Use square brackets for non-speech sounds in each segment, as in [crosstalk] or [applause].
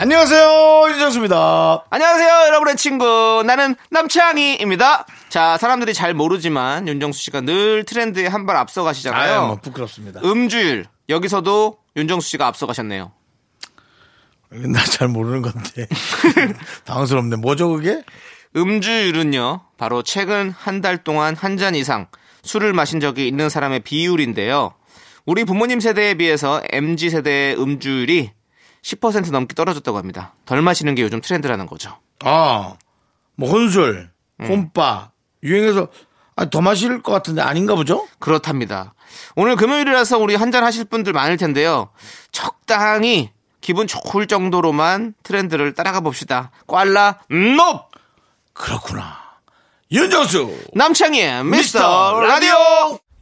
안녕하세요, 윤정수입니다. 안녕하세요, 여러분의 친구. 나는 남창희입니다. 자, 사람들이 잘 모르지만 윤정수 씨가 늘 트렌드에 한 발 앞서 가시잖아요. 아유, 뭐 부끄럽습니다. 음주율. 여기서도 윤정수 씨가 앞서 가셨네요. 나 잘 모르는 건데. [laughs] 당황스럽네. 뭐죠, 그게? 음주율은요, 바로 최근 한 달 동안 한 잔 이상 술을 마신 적이 있는 사람의 비율인데요. 우리 부모님 세대에 비해서 MZ 세대의 음주율이 10% 넘게 떨어졌다고 합니다. 덜 마시는 게 요즘 트렌드라는 거죠. 아, 뭐 혼술, 음. 홈바, 유행해서 아, 더 마실 것 같은데 아닌가 보죠? 그렇답니다. 오늘 금요일이라서 우리 한잔 하실 분들 많을 텐데요. 적당히 기분 좋을 정도로만 트렌드를 따라가 봅시다. 꽐라 놈! 그렇구나. 윤정수! 남창희의 미스터 라디오!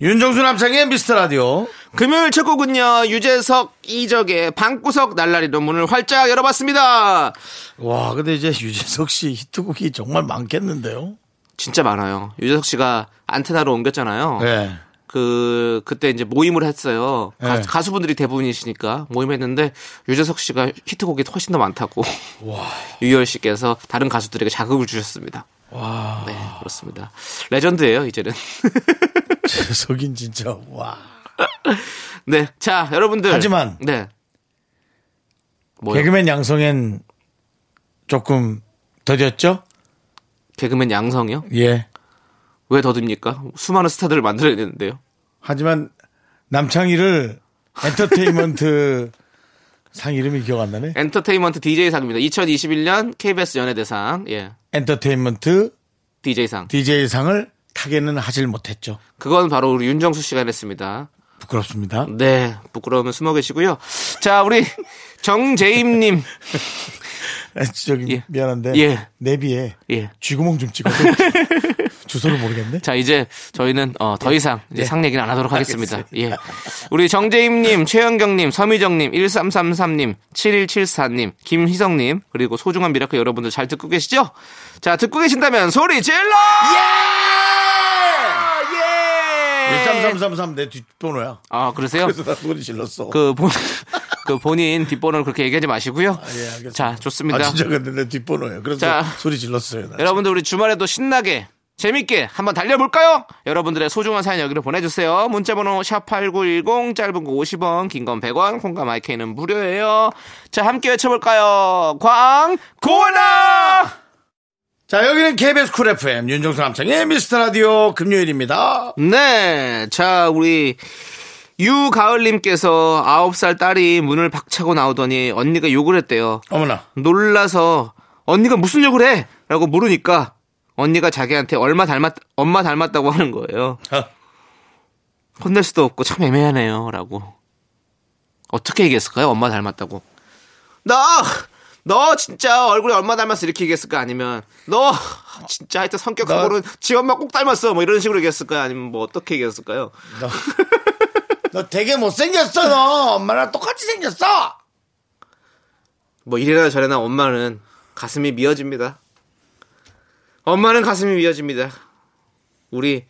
윤정수 남창의 미스터 라디오. 금요일 첫 곡은요, 유재석, 이적의 방구석 날라리로 문을 활짝 열어봤습니다. 와, 근데 이제 유재석 씨 히트곡이 정말 많겠는데요? 진짜 많아요. 유재석 씨가 안테나로 옮겼잖아요. 네. 그, 그때 이제 모임을 했어요. 가, 네. 가 수분들이 대부분이시니까 모임했는데 유재석 씨가 히트곡이 훨씬 더 많다고. [laughs] 유열 씨께서 다른 가수들에게 자극을 주셨습니다. 와, 네, 그렇습니다. 레전드예요 이제는. [laughs] 재석인 진짜, 와. [laughs] 네, 자 여러분들. 하지만 네. 뭐요? 개그맨 양성엔 조금 더뎠죠? 개그맨 양성이요? 예. 왜 더듭니까? 수많은 스타들을 만들어야 되는데요. 하지만 남창희를 엔터테인먼트 [laughs] 상 이름이 기억 안 나네? 엔터테인먼트 DJ상입니다. 2021년 KBS 연예대상, 예, 엔터테인먼트 DJ상. DJ상을 타게는 하질 못했죠. 그건 바로 우리 윤정수 씨가 냈습니다. 부끄럽습니다. 네, 부끄러우면 숨어 계시고요. 자, 우리 정재임님, 아, 저기 예. 미안한데 예. 내비에 예. 쥐구멍 좀 찍어줘. [laughs] 주소를 모르겠네. 자, 이제 저희는 어, 더 이상 이제 네. 상 얘기는 안 하도록 하겠습니다. 예. 우리 정재임님, 최현경님, 서미정님, 1333님, 7174님, 김희성님, 그리고 소중한 미라클 여러분들 잘 듣고 계시죠? 자, 듣고 계신다면 소리 질러! 예! 1333 내 뒷번호야. 아, 그러세요? 그래서 나 소리 질렀어. 그 본, 그 본인 뒷번호를 그렇게 얘기하지 마시고요. 예, 알겠습니다. 자, 좋습니다. 아, 진짜 근데 내 뒷번호예요. 그래서 자. 소리 질렀어요. 나 여러분들 우리 주말에도 신나게 재밌게 한번 달려볼까요? 여러분들의 소중한 사연 여기로 보내주세요. 문자번호 샵8910 짧은 거 50원 긴 건 100원 콩과 마이크는 무료예요. 자 함께 외쳐볼까요? 광고나 자, 여기는 KBS 쿨 FM 윤정수 남창희의 미스터 라디오 금요일입니다. 네, 자 우리 유가을님께서 9살 딸이 문을 박차고 나오더니 언니가 욕을 했대요. 어머나. 놀라서 언니가 무슨 욕을 해? 라고 물으니까 언니가 자기한테 얼마 닮았, 엄마 닮았다고 하는 거예요. 어. 혼낼 수도 없고 참 애매하네요. 라고. 어떻게 얘기했을까요? 엄마 닮았다고. 너! 너 진짜 얼굴이 얼마 닮았어? 이렇게 얘기했을까? 아니면 너 [laughs] 진짜 하여튼 성격하고는 지 엄마 꼭 닮았어. 뭐 이런 식으로 얘기했을까요? 아니면 뭐 어떻게 얘기했을까요? 너, [laughs] 너 되게 못생겼어, 너. 엄마랑 똑같이 생겼어. 뭐 이래나 저래나 엄마는 가슴이 미어집니다. 엄마는 가슴이 미어집니다. 우리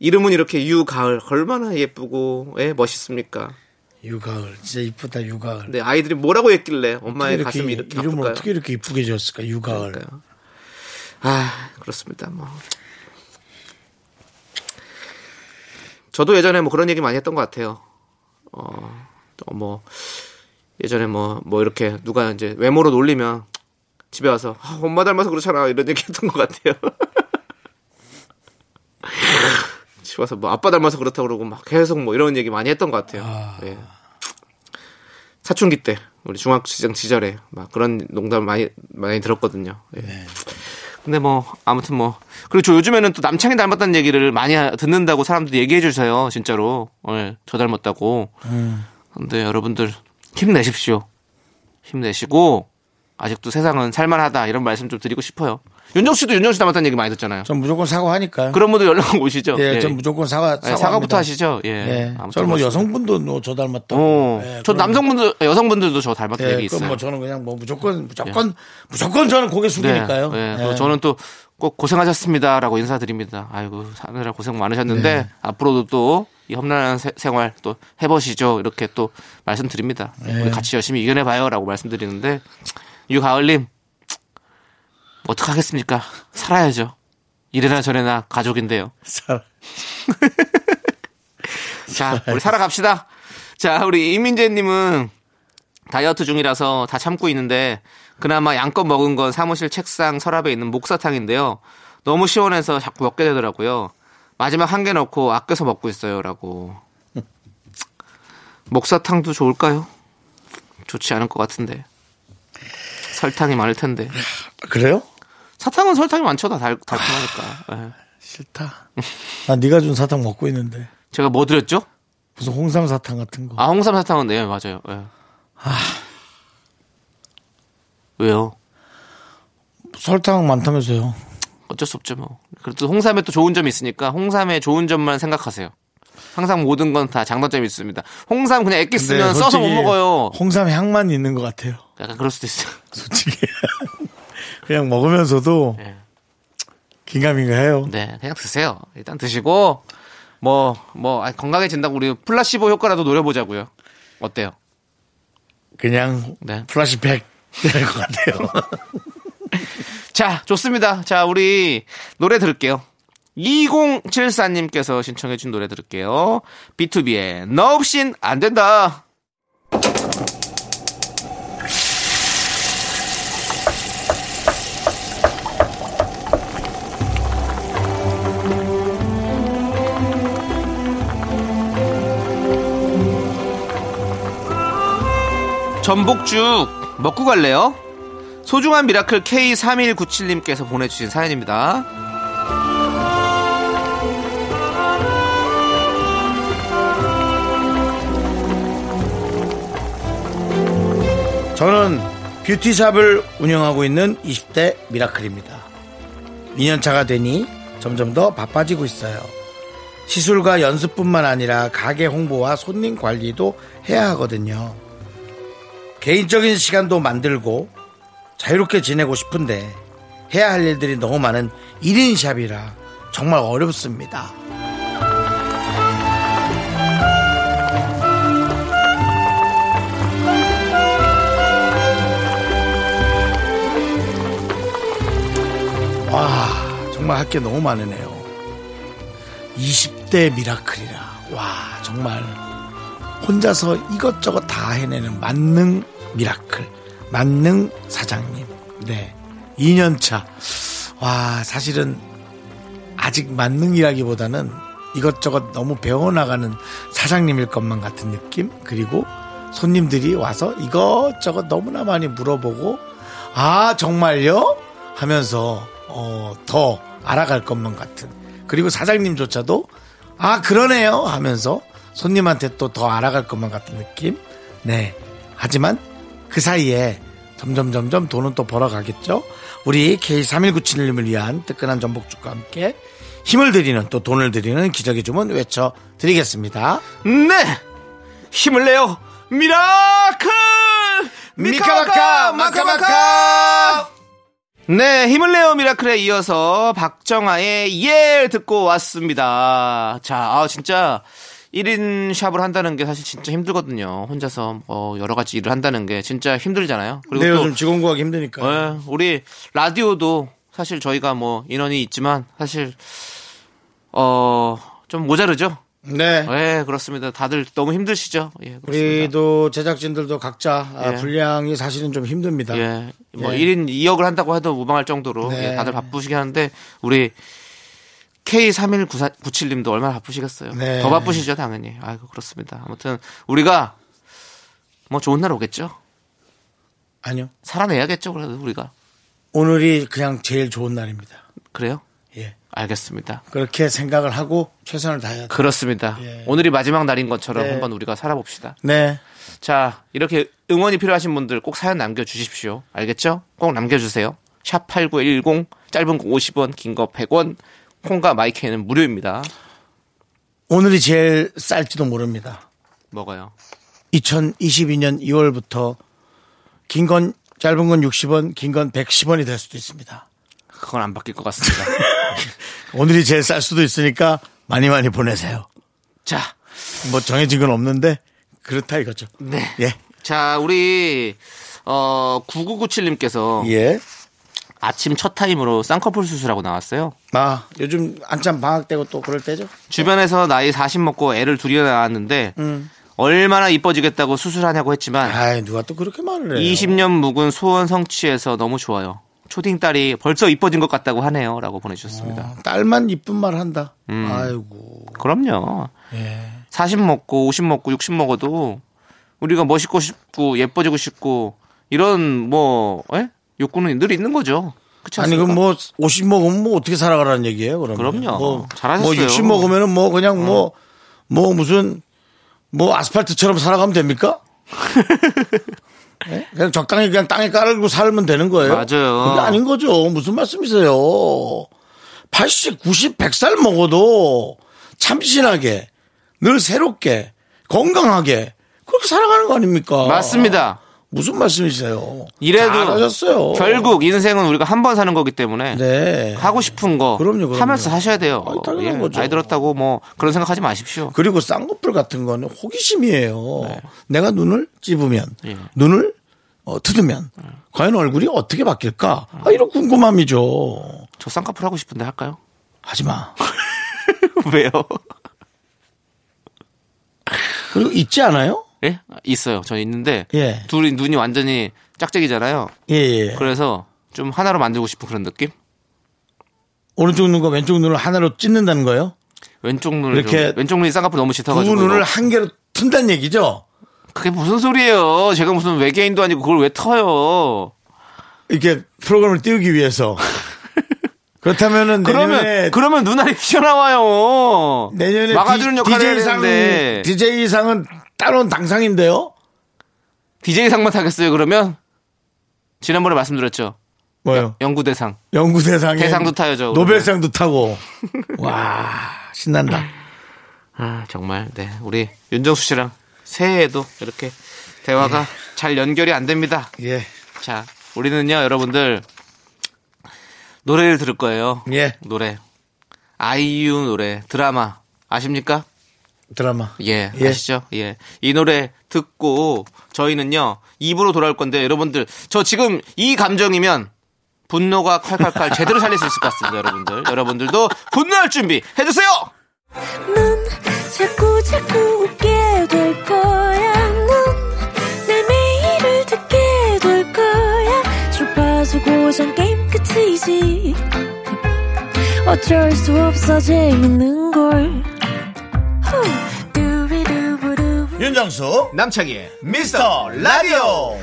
이름은 이렇게 유가을 얼마나 예쁘고 예, 멋있습니까? 유가을. 진짜 이쁘다, 유가을. 근데 아이들이 뭐라고 했길래 엄마의 어떻게 가슴이 이렇게 이름을 아플까요? 어떻게 이렇게 이쁘게 지었을까, 유가을. 그러니까요. 아 그렇습니다. 뭐 저도 예전에 뭐 그런 얘기 많이 했던 것 같아요. 어또 뭐 예전에 뭐뭐 이렇게 누가 이제 외모로 놀리면 집에 와서 아, 엄마 닮아서 그렇잖아 이런 얘기 했던 것 같아요. [laughs] 집에 와서 뭐 아빠 닮아서 그렇다 고 그러고 막 계속 뭐 이런 얘기 많이 했던 것 같아요. 예. 사춘기 때 우리 중학생 시절에 막 그런 농담을 많이 많이 들었거든요. 예. 근데 뭐 아무튼 뭐 그리고 저 요즘에는 또 남창이 닮았다는 얘기를 많이 하- 듣는다고 사람들이 얘기해 주세요. 진짜로. 예, 저 닮았다고. 근데 여러분들 힘내십시오. 힘내시고 아직도 세상은 살만하다 이런 말씀 좀 드리고 싶어요. 윤정 씨도 윤정 씨 닮았다는 얘기 많이 듣잖아요. 전 무조건 사과하니까요. 그런 분들 연락 오시죠? 예, 전 무조건 사과, 네, 사과 부터 하시죠. 예. 예. 저는 뭐. 여성분도 뭐 저 닮았다고. 어, 예, 저 남성분들, 여성분들도 저 닮았다는 예, 얘기 그럼 있어요. 뭐 저는 그냥 뭐 무조건, 무조건, 무조건 저는 고개 숙이니까요. 네, 네. 예. 저는 또 꼭 고생하셨습니다라고 인사드립니다. 아이고 사느라 고생 많으셨는데 네. 앞으로도 또 이 험난한 세- 생활 또 해보시죠. 이렇게 또 말씀드립니다. 네. 같이 열심히 이겨내봐요라고 말씀드리는데 유가을님 어떡 하겠습니까? 살아야죠. 이래나 저래나 가족인데요. 사- [laughs] 자, 우리 살아갑시다. 자, 우리 이민재님은 다이어트 중이라서 다 참고 있는데 그나마 양껏 먹은 건 사무실 책상 서랍에 있는 목사탕인데요. 너무 시원해서 자꾸 먹게 되더라고요. 마지막 한 개 넣고 아껴서 먹고 있어요라고. 목사탕도 좋을까요? 좋지 않을 것 같은데. 설탕이 많을 텐데. 그래요? 사탕은 설탕이 많죠. 다 달, 달콤하니까. 예. 싫다. [laughs] 나 네가 준 사탕 먹고 있는데. 제가 뭐 드렸죠? 무슨 홍삼 사탕 같은 거. 아, 홍삼 사탕은 네, 맞아요. 예. 왜요? 설탕 많다면서요. 어쩔 수 없죠, 뭐. 그래도 홍삼에 또 좋은 점이 있으니까 홍삼의 좋은 점만 생각하세요. 항상 모든 건 다 장단점이 있습니다. 홍삼 그냥 액기 쓰면 써서 못 먹어요. 홍삼 향만 있는 것 같아요. 약간 그럴 수도 있어요. 솔직히. [laughs] 그냥 먹으면서도 네. 긴가민가 해요. 네, 그냥 드세요. 일단 드시고 뭐, 뭐, 아, 건강해진다고 우리 플라시보 효과라도 노려보자고요. 어때요? 그냥 네. 플라시백 될 것 같아요. [laughs] 자, 좋습니다. 자, 우리 노래 들을게요. 2074님께서 신청해준 노래 들을게요. B2B의 너 없인 안 된다. 전복죽 먹고 갈래요? 소중한 미라클 K3197님께서 보내주신 사연입니다. 저는 beauty shop을 운영하고 있는 20대 미라클입니다. 2년차가 되니 점점 더 바빠지고 있어요. 시술과 연습뿐만 아니라 가게 홍보와 손님 관리도 해야 하거든요. 개인적인 시간도 만들고 자유롭게 지내고 싶은데 해야 할 일들이 너무 많은 1인 샵이라 정말 어렵습니다. 와, 정말 할 게 너무 많으네요. 20대 미라클이라. 와, 정말 혼자서 이것저것 다 해내는 만능 미라클. 만능 사장님. 네. 2년 차. 와, 사실은 아직 만능이라기보다는 이것저것 너무 배워나가는 사장님일 것만 같은 느낌? 그리고 손님들이 와서 이것저것 너무나 많이 물어보고, 아, 정말요? 하면서, 어, 더 알아갈 것만 같은. 그리고 사장님조차도, 아, 그러네요. 하면서 손님한테 또 더 알아갈 것만 같은 느낌? 네. 하지만 그 사이에 점점 점점 돈은 또 벌어가겠죠? 우리 K3197님을 위한 뜨끈한 전복죽과 함께 힘을 드리는 또 돈을 드리는 기적의 주문 외쳐드리겠습니다. 네! 힘을 내요! 미라클! 미카마카 마카마카 네, 힘을 내요 미라클에 이어서 박정아의 예 듣고 왔습니다. 자, 아, 진짜 1인 샵을 한다는 게 사실 진짜 힘들거든요. 혼자서 뭐 여러 가지 일을 한다는 게 진짜 힘들잖아요. 그리고 네, 또 요즘 직원 구하기 힘드니까. 예, 우리 라디오도 사실 저희가 뭐 인원이 있지만 사실 어 좀 모자르죠. 네. 예, 그렇습니다. 다들 너무 힘드시죠. 예. 우리도 제작진들도 각자 아, 예. 분량이 사실은 좀 힘듭니다. 예, 뭐 예. 1인 2역을 한다고 해도 무방할 정도로 네. 예, 다들 바쁘시긴 한데 우리 K3197님도 얼마나 바쁘시겠어요. 네. 더 바쁘시죠, 당연히. 아이고 그렇습니다. 아무튼 우리가 뭐 좋은 날 오겠죠. 아니요. 살아내야겠죠, 그래도 우리가. 오늘이 그냥 제일 좋은 날입니다. 그래요? 예. 알겠습니다. 그렇게 생각을 하고 최선을 다해야 돼. 그렇습니다. 예. 오늘이 마지막 날인 것처럼 네. 한번 우리가 살아봅시다. 네. 자, 이렇게 응원이 필요하신 분들 꼭 사연 남겨주십시오. 알겠죠? 꼭 남겨주세요. 샵 8910, 짧은 거 50원, 긴 거 100원, 콩과 마이크는 무료입니다. 오늘이 제일 쌀지도 모릅니다. 뭐가요? 2022년 2월부터 긴 건 짧은 건 60원, 긴 건 110원이 될 수도 있습니다. 그건 안 바뀔 것 같습니다. [laughs] 오늘이 제일 쌀 수도 있으니까 많이 많이 보내세요. 자, 뭐 정해진 건 없는데 그렇다 이거죠. 네. 예. 자, 우리, 어, 9997님께서 예. 아침 첫 타임으로 쌍꺼풀 수술하고 나왔어요. 아, 요즘 한참 방학 때고 또 그럴 때죠? 주변에서 나이 40 먹고 애를 둘이나 낳았는데, 얼마나 이뻐지겠다고 수술하냐고 했지만, 아이, 누가 또 그렇게 말을 해요. 20년 묵은 소원 성취해서 너무 좋아요. 초딩 딸이 벌써 이뻐진 것 같다고 하네요. 라고 보내주셨습니다. 어, 딸만 이쁜 말 한다. 음. 아이고. 그럼요. 예. 40 먹고 50 먹고 60 먹어도 우리가 멋있고 싶고 예뻐지고 싶고 이런 뭐 예? 욕구는 늘 있는 거죠. 그렇지 아니, 않습니까? 그럼 뭐, 50 먹으면 뭐 어떻게 살아가라는 얘기예요, 그러면? 그럼요. 뭐, 잘하셨어요. 어. 뭐60 먹으면은 뭐 그냥 뭐, 뭐 무슨, 뭐 아스팔트처럼 살아가면 됩니까? [laughs] 예? 그냥 적당히 그냥 땅에 깔고 살면 되는 거예요. 맞아요. 그게 아닌 거죠. 무슨 말씀이세요? 80, 90, 100살 먹어도 참신하게, 늘 새롭게, 건강하게, 그렇게 살아가는 거 아닙니까? 맞습니다. 무슨 말씀이세요? 이래도 잘하셨어요. 결국 인생은 우리가 한 번 사는 거기 때문에 네. 하고 싶은 거 그럼요, 그럼요. 하면서 하셔야 돼요. 아니, 당연한 거죠. 나이 들었다고 뭐 그런 생각하지 마십시오. 그리고 쌍꺼풀 같은 거는 호기심이에요. 네. 내가 눈을 찝으면, 예. 눈을 어, 트으면, 과연 얼굴이 어떻게 바뀔까? 아, 이런 궁금함이죠. 저 쌍꺼풀 하고 싶은데 할까요? 하지 마. [laughs] 왜요? 그리고 있지 않아요? 예? 있어요. 저 있는데 예. 둘이 눈이 완전히 짝짝이잖아요. 예, 예. 그래서 좀 하나로 만들고 싶은 그런 느낌? 오른쪽 눈과 왼쪽 눈을 하나로 찢는다는 거예요? 왼쪽 눈을 이렇게 좀- 왼쪽 눈이 쌍꺼풀 너무 두 짙어가지고 눈을. 한 개로 튼다는 얘기죠? 그게 무슨 소리예요? 제가 무슨 외계인도 아니고 그걸 왜 터요? 이렇게 프로그램을 띄우기 위해서. [laughs] 그렇다면 그러면 내년에 그러면 눈알이 튀어나와요. 내년에 막아주는 역할을 해야 DJ상, 되는데 DJ상은 따로 당상인데요? DJ 상만 타겠어요. 그러면 지난번에 말씀드렸죠. 뭐요? 연구대상. 연구대상에 대상도 타야죠, 노벨상도 타고. [laughs] 와, 신난다. 아 정말 네 우리 윤정수 씨랑 새해에도 이렇게 대화가 잘 연결이 안 됩니다. 예. 자 우리는요 여러분들 노래를 들을 거예요. 예. 노래 아이유 노래 드라마 아십니까? 드라마. 예, 예. 아시죠? 예. 이 노래 듣고 저희는요, 입으로 돌아올 건데 여러분들, 저 지금 이 감정이면 분노가 칼칼칼 제대로 살릴 수 있을 것 같습니다, 여러분들. 여러분들도 분노할 준비 해주세요! 넌 자꾸 자꾸 웃게 될 거야. 넌내 매일을 듣게 될 거야. 주파수 고정 게임 끝이지. 어쩔 수 없어 재밌는 걸. 윤정수, 남창희의 미스터 라디오.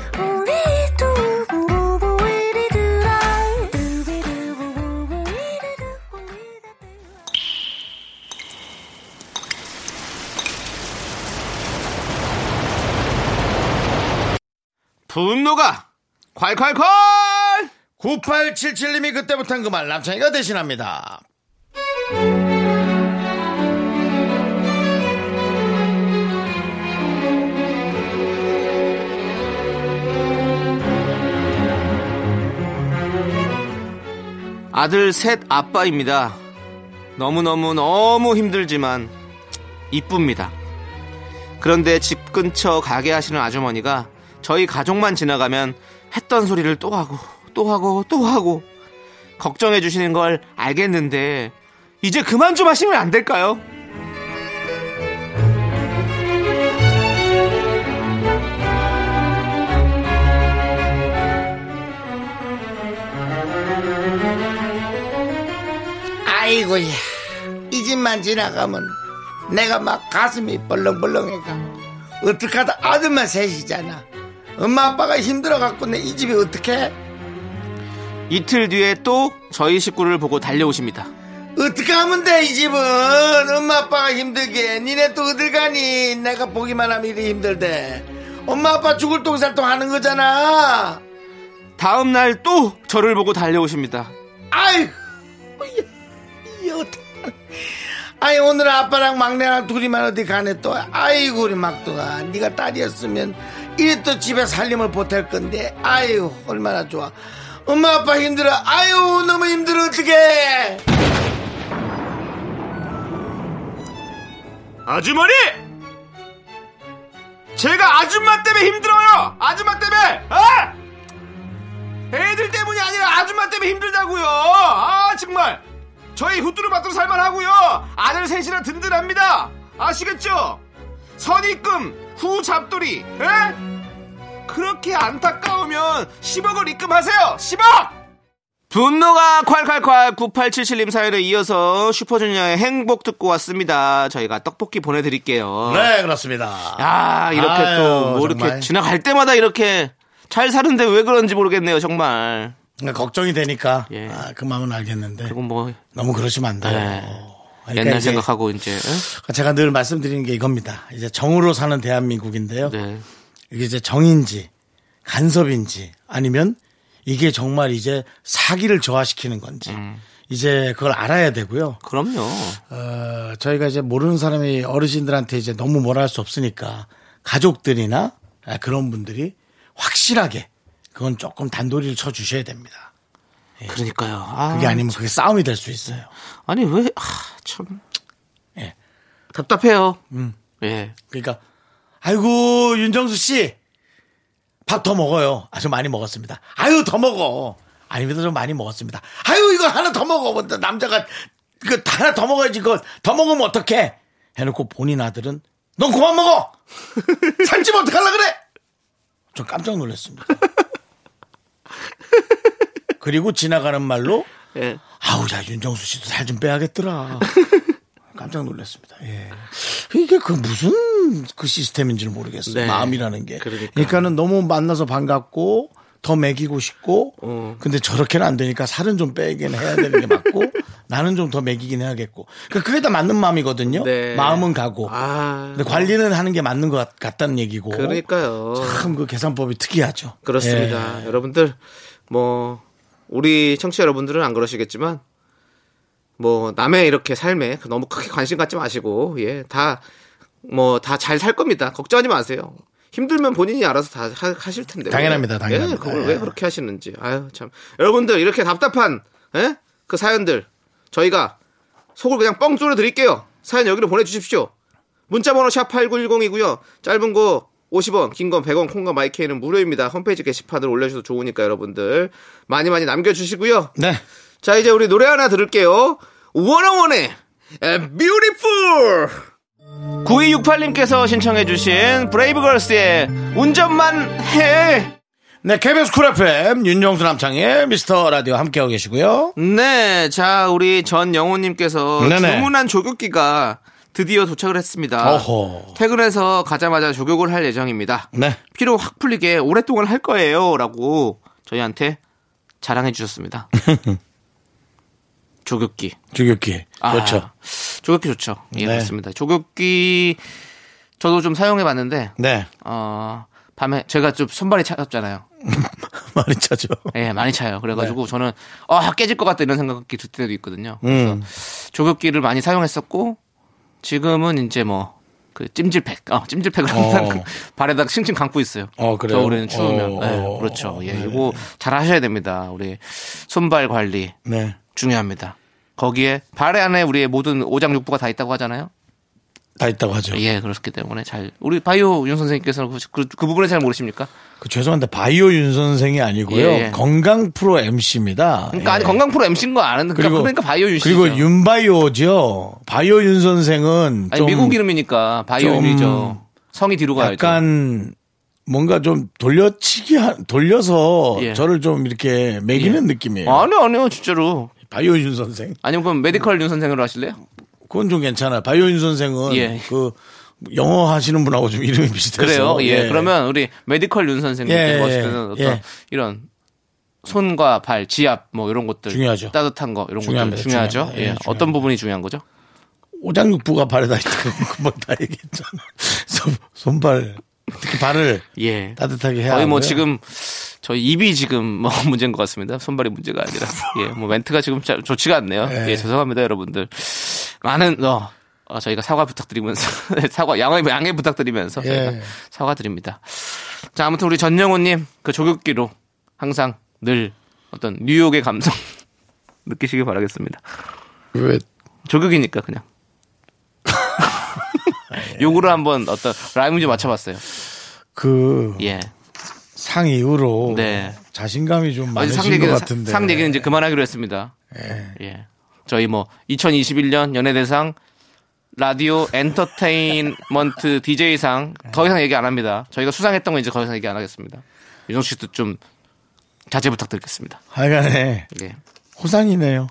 분노가 콸콸콸! 9877님이 그때 못한 그 말 남창이가 대신합니다. 아들 셋 아빠입니다. 너무너무 너무 힘들지만 이쁩니다. 그런데 집 근처 가게 하시는 아주머니가 저희 가족만 지나가면 했던 소리를 또 하고 또 하고 또 하고 걱정해 주시는 걸 알겠는데 이제 그만 좀 하시면 안 될까요? 아이고야, 이 집만 지나가면 내가 막 가슴이 벌렁벌렁해가. 어떡하다 아들만 셋이잖아. 엄마 아빠가 힘들어갖고 내 이 집이 어떡해? 이틀 뒤에 또 저희 식구를 보고 달려오십니다. 어떻게 하면 돼, 이 집은? 엄마 아빠가 힘들게. 니네 또 어딜 가니? 내가 보기만 하면 이리 힘들대. 엄마 아빠 죽을 똥살똥 하는 거잖아. 다음 날 또 저를 보고 달려오십니다. 아이, 이 어떡 아이 오늘 아빠랑 막내랑 둘이만 어디 가네 또 아이고 우리 막둥아 네가 딸이었으면 이래 또 집에 살림을 보탤 건데 아유 얼마나 좋아 엄마 아빠 힘들어 아유 너무 힘들어 어떡해 아주머니! 제가 아줌마 때문에 힘들어요! 아줌마 때문에! 아! 애들 때문이 아니라 아줌마 때문에 힘들다고요! 아, 정말! 저희 후뚜루 마뚜루 살만하고요! 아들 셋이나 든든합니다! 아시겠죠? 선입금, 후 잡돌이, 에? 그렇게 안타까우면 10억을 입금하세요! 10억! 분노가 콸콸콸 9877님 사연에 이어서 슈퍼주니어의 행복 듣고 왔습니다. 저희가 떡볶이 보내드릴게요. 네 그렇습니다 야 이렇게 아유, 또뭐 이렇게. 지나갈 때마다 이렇게 잘 사는데 왜 그런지 모르겠네요 정말. 그러니까 걱정이 되니까 예. 아, 그 마음은 알겠는데 그리고 뭐 너무 그러시면 안 돼요 네. 그러니까 옛날 이제 생각하고 이제 에? 제가 늘 말씀드리는 게 이겁니다 이제 정으로 사는 대한민국인데요 네. 이게 이제 정인지 간섭인지 아니면 이게 정말 이제 사기를 저하시키는 건지 음. 이제 그걸 알아야 되고요. 그럼요. 어, 저희가 이제 모르는 사람이 어르신들한테 이제 너무 뭐라 할 수 없으니까 가족들이나 아, 그런 분들이 확실하게 그건 조금 단도리를 쳐 주셔야 됩니다. 그러니까요. 아, 그게 아니면 그게 싸움이 될 수 있어요. 아니 왜 아, 참 예. 답답해요. 음. 예. 그러니까 아이고 윤정수 씨 밥 더 먹어요. 아주 많이 먹었습니다. 아유 더 먹어. 아닙니다 좀 많이 먹었습니다. 아유 이거 하나 더 먹어. 뭐 남자가 이거 하나 더 먹어야지. 그거 더 먹으면 어떡해? 해놓고 본인 아들은 넌 그만 먹어. [laughs] 살찌면 어떡하려 그래? 좀 깜짝 놀랐습니다. 그리고 지나가는 말로 예. 아우, 야, 윤정수 씨도 살 좀 빼야겠더라. [laughs] 깜짝 놀랐습니다. 예. 이게 그 무슨 그 시스템인지는 모르겠어요. 네. 마음이라는 게. 그러니까. 그러니까 는 너무 만나서 반갑고 더 먹이고 싶고 어. 근데 저렇게는 안 되니까 살은 좀 빼긴 해야 되는 게 맞고 [laughs] 나는 좀 더 먹이긴 해야겠고. 그러니까 그게 다 맞는 마음이거든요. 네. 마음은 가고. 아. 근데 관리는 하는 게 맞는 것 같- 같다는 얘기고. 그러니까요. 참 그 계산법이 특이하죠. 그렇습니다. 예. 여러분들 뭐 우리 청취자 여러분들은 안 그러시겠지만 뭐 남의 이렇게 삶에 너무 크게 관심 갖지 마시고 예 다 뭐 다 잘 살 겁니다. 걱정하지 마세요. 힘들면 본인이 알아서 다 하, 하실 텐데. 당연합니다, 왜, 당연합니다. 예, 그걸 예. 왜 그렇게 하시는지. 아유 참. 여러분들 이렇게 답답한 예? 그 사연들 저희가 속을 그냥 뻥 뚫어 드릴게요. 사연 여기로 보내주십시오. 문자번호 샵 8910이고요. 짧은 거 50원, 긴 건 100원, 콩과 마이케이는 무료입니다. 홈페이지 게시판을 올려주셔도 좋으니까 여러분들 많이 많이 남겨주시고요. 네. 자 이제 우리 노래 하나 들을게요. 원어원의 Beautiful 9268님께서 신청해주신 브레이브걸스의 운전만 해. 네, KBS 쿨 FM 윤정수 남창희의 미스터 라디오 함께하고 계시고요. 네, 자 우리 전영호님께서 네네. 주문한 족욕기가 드디어 도착을 했습니다. 어허. 퇴근해서 가자마자 족욕을 할 예정입니다. 네. 피로 확 풀리게 오랫동안 할 거예요라고 저희한테 자랑해 주셨습니다. [laughs] 족욕기. 주격기. 아, 그렇죠. 조격기 좋죠. 예, 네. 그렇습니다. 조격기 저도 좀 사용해 봤는데 네. 어 밤에 제가 좀 손발이 차갑잖아요. [laughs] 많이 차죠. 예, 많이 차요. 네. 그래가지고 저는 아 깨질 것 같다 이런 생각이 들 때도 있거든요. 그래서 음. 조격기를 많이 사용했었고 지금은 이제 뭐 그 찜질팩, 어, 찜질팩을 항상 어. 그 발에다 칭칭 감고 있어요. 어, 그래요? 겨울에는 추우면. 어, 네, 어, 그렇죠. 예, 네. 이거 잘 하셔야 됩니다. 우리 손발 관리 네. 중요합니다. 거기에 발 안에 우리의 모든 오장육부가 다 있다고 하잖아요. 다 있다고 하죠. 예, 그렇기 때문에 잘 우리 바이오 윤 선생님께서는 그, 그, 그 부분에 잘 모르십니까? 그 죄송한데 바이오 윤 선생이 아니고요. 예, 예. 건강 프로 MC입니다. 그러니까 아니 건강 프로 MC인 거 아는 그러니까, 그러니까 바이오 윤 씨죠. 예. 그리고 윤바이오죠. 바이오 윤 선생은 아니 좀 미국 이름이니까 바이오 좀 윤이죠. 성이 뒤로 가야죠. 약간 뭔가 좀 돌려치기 한- 돌려서 예. 저를 좀 이렇게 멕이는 느낌이에요. 아니요, 아니요, 진짜로. 바이오 윤 선생. 아니면 그럼 medical 윤 선생으로 하실래요? 그건 좀 괜찮아요. 바이오 윤 선생은 예. 그 영어 하시는 분하고 좀 이름이 비슷해서. 그래요. 예. 그러면 우리 medical 윤 선생님께 예, 예, 때는 어떤 예. 이런 손과 발, 지압 뭐 이런 것들 중요하죠. 따뜻한 거 이런 것들 중요합니다. 중요하죠. 중요합니다. 예, 예. 중요합니다. 어떤 부분이 중요한 거죠? 오장육부가 발에다 있다고 그건 다 얘기했잖아. [laughs] 손, 손발 특히 발을 예. 따뜻하게 해야 거의 뭐 하고요. 지금 저희 입이 지금 뭐 [laughs] 문제인 것 같습니다. 손발이 문제가 아니라 예, 뭐 멘트가 지금 자- 좋지가 않네요. 예. 예, 죄송합니다, 여러분들. 많은 어, 어, 저희가 사과 부탁드리면서 [laughs] 사과 양해 양해 부탁드리면서 예. 저희가 사과드립니다. 자, 아무튼 우리 전영호님 그 조격기로 항상 늘 어떤 뉴욕의 감성 [laughs] 느끼시길 바라겠습니다. 왜 조격이니까 그냥. [laughs] 요구를 한번 어떤 라임 좀 맞춰봤어요. 그, 예. 상 이후로 네. 자신감이 좀 많으신 상것 얘기는 같은데. 상 얘기는 이제 그만하기로 했습니다. 예. 저희 뭐 2021년 연예대상 라디오 엔터테인먼트 DJ상 더 이상 얘기 안 합니다. 저희가 수상했던 거 이제 더 이상 얘기 안 하겠습니다. 윤정 씨도 좀 자제 부탁드리겠습니다. 하여간에 예. 호상이네요.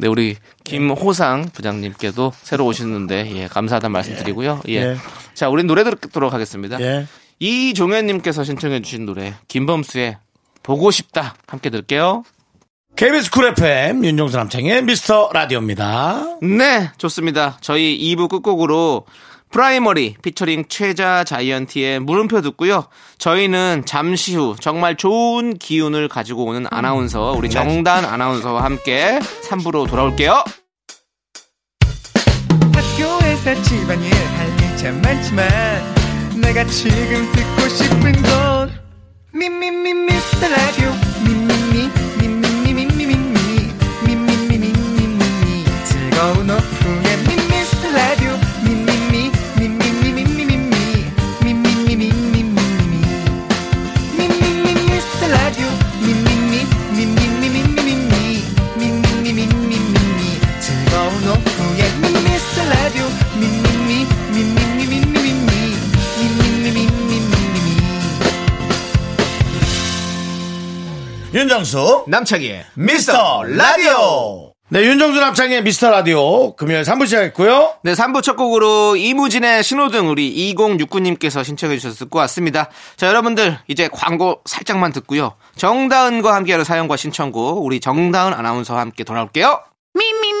네, 우리 김호상 부장님께도 새로 오셨는데 예, 감사하다는 말씀 드리고요. 예. 예. 자, 우리 노래 듣도록 하겠습니다. 예. 이종현님께서 신청해 주신 노래 김범수의 보고 싶다 함께 들을게요. KBS 쿨 FM 윤종수 남창의 미스터 라디오입니다. 네, 좋습니다. 저희 2부 끝곡으로 프라이머리 피처링 최자 자이언티의 물음표 듣고요. 저희는 잠시 후 정말 좋은 기운을 가지고 오는 아나운서 우리 정다은 아나운서와 함께 3부로 돌아올게요. 학교에서 집안일 할일참 많지만 내가 지금 듣고 싶은 건 미미미 미스터 라디오 미미미 미미미 윤정수 남창희의 미스터 라디오. 네, 윤정수 남창의 미스터 라디오 금요일 3부 시작했고요. 네, 3부 첫 곡으로 이무진의 신호등 우리 2069님께서 신청해 주셔서 듣고 왔습니다. 자, 여러분들 이제 광고 살짝만 듣고요. 정다은과 함께하는 사연과 신청곡 우리 정다은 아나운서와 함께 돌아올게요. Only me,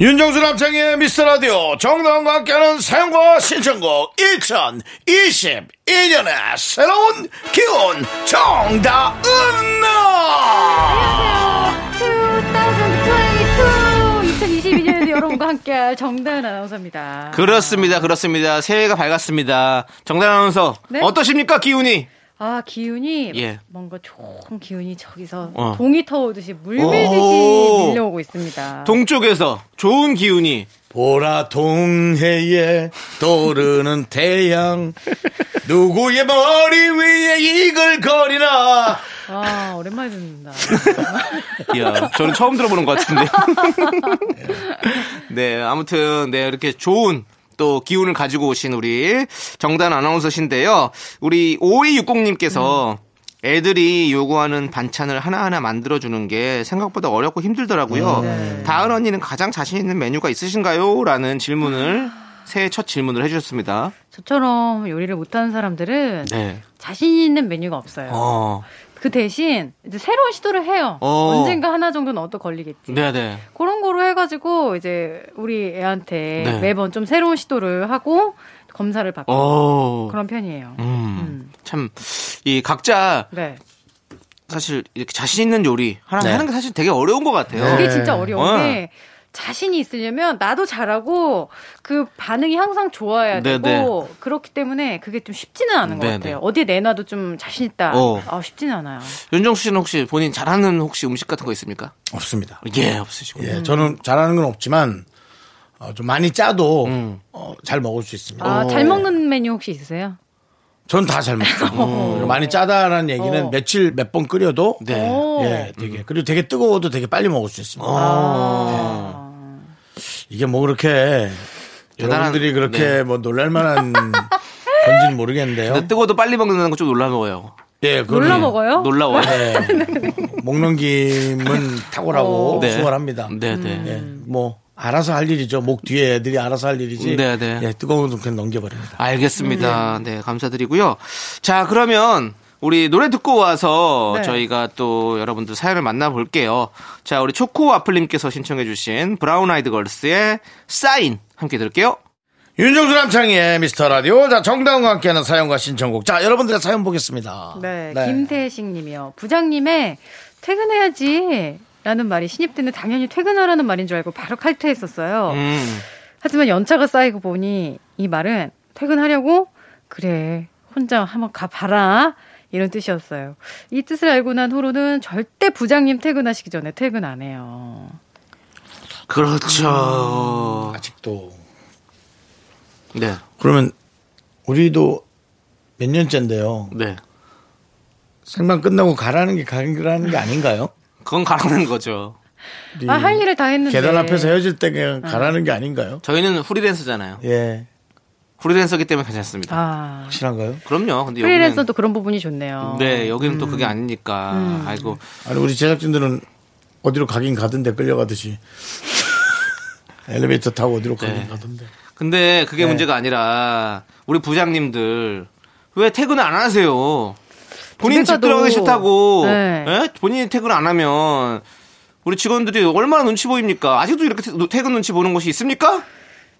윤정수 남창의 미스터 라디오. 정다운과 함께하는 사연과 신청곡 2022년의 새로운 기운 정다은 2022, 2022년에도 여러분과 함께할 정다은 아나운서입니다. 그렇습니다 그렇습니다. 새해가 밝았습니다. 정단 아나운서 네? 어떠십니까 기운이 아 기운이 예. 뭔가 좋은 기운이 저기서 어. 동이 터오듯이 물밀듯이 오. 밀려오고 있습니다. 동쪽에서 좋은 기운이 보라 동해에 떠오르는 [laughs] 태양 누구의 머리 위에 이글 거리나 아 오랜만에 듣는다. [laughs] 이야, 저는 처음 들어보는 것 같은데. [laughs] 네, 아무튼, 네, 이렇게 좋은 또 기운을 가지고 오신 우리 정단 아나운서신데요. 우리 5260님께서 애들이 요구하는 반찬을 하나하나 만들어주는 게 생각보다 어렵고 힘들더라고요. 다은 언니는 가장 자신 있는 메뉴가 있으신가요? 라는 질문을 새해 첫 질문을 해주셨습니다. 저처럼 요리를 못하는 사람들은 네. 자신 있는 메뉴가 없어요. 어, 그 대신 이제 새로운 시도를 해요. 어. 언젠가 하나 정도는 얻어 걸리겠지. 네네. 그런 거로 해가지고 이제 우리 애한테 네. 매번 좀 새로운 시도를 하고 검사를 받고 어, 그런 편이에요. 음, 음. 참, 이 각자 네. 사실 이렇게 자신 있는 요리 하나 네. 하는 게 사실 되게 어려운 것 같아요. 그게 네. 진짜 어려운 어. 게 자신이 있으려면 나도 잘하고 그 반응이 항상 좋아야 네, 되고 그렇기 때문에 그게 좀 쉽지는 않은 것 네, 같아요. 네. 어디에 내놔도 좀 자신 있다. 어. 아, 쉽지는 않아요. 윤정수 씨는 혹시 본인 잘하는 혹시 음식 같은 거 있습니까? 없습니다. 예, 없으시고. 예, 저는 잘하는 건 없지만 어, 좀 많이 짜도 음. 어, 잘 먹을 수 있습니다. 아, 잘 먹는 메뉴 혹시 있으세요? 전 다 잘 먹죠. 많이 짜다라는 얘기는 어. 며칠 몇 번 끓여도 네. 오. 예, 되게 그리고 되게 뜨거워도 되게 빨리 먹을 수 있습니다. 아. 이게 뭐 그렇게 대단한- 여러분들이 그렇게 네. 뭐 놀랄만한 [laughs] 건지는 모르겠는데요. 근데 뜨거워도 빨리 먹는 거 좀 놀라 먹어요. 예, 놀라 먹어요? 놀라워요. 네. 먹는 김은 탁월하고 어. 네. 수월합니다. 네, 네. 예, 뭐 알아서 할 일이죠. 목 뒤에 애들이 알아서 할 일이지. 네, 네. 예, 뜨거운 건 그냥 넘겨버립니다. 알겠습니다. 네, 감사드리고요. 자, 그러면 우리 노래 듣고 와서 네. 저희가 또 여러분들 사연을 만나볼게요. 자, 우리 초코와플님께서 신청해주신 브라운 아이드 걸스의 사인 함께 들을게요. 윤정수 남창희의 미스터 라디오. 자, 정다운과 함께하는 사연과 신청곡. 자, 여러분들의 사연 보겠습니다. 네, 김태식 님이요. 부장님의 퇴근해야지. 라는 말이 신입 때는 당연히 퇴근하라는 말인 줄 알고 바로 칼퇴했었어요. 음, 하지만 연차가 쌓이고 보니 이 말은 퇴근하려고? 그래. 혼자 한번 가봐라. 이런 뜻이었어요. 이 뜻을 알고 난 후로는 절대 부장님 퇴근하시기 전에 퇴근 안 해요. 그렇죠. 아직도. 네, 그러면 우리도 몇 년째인데요. 네. 생방 끝나고 가라는 게 가라는 게 아닌가요? 그건 가라는 거죠. 아, 할 일을 다 했는데. 계단 앞에서 헤어질 때 그냥 가라는 게 아닌가요? 저희는 프리랜서잖아요. 예. 프리랜서기 때문에 괜찮습니다. 아. 확실한가요? 그럼요. 근데 프리랜서도 그런 부분이 좋네요. 네, 여기는 또 그게 아니니까. 아이고. 아니, 우리 제작진들은 어디로 가긴 가던데 끌려가듯이. [laughs] 엘리베이터 타고 어디로 가긴 네. 가던데. 근데 그게 네. 문제가 아니라 우리 부장님들 왜 퇴근을 안 하세요? 본인 집 들어가기 싫다고 네. 예? 본인이 퇴근 안 하면 우리 직원들이 얼마나 눈치 보입니까? 아직도 이렇게 퇴- 퇴근 눈치 보는 곳이 있습니까?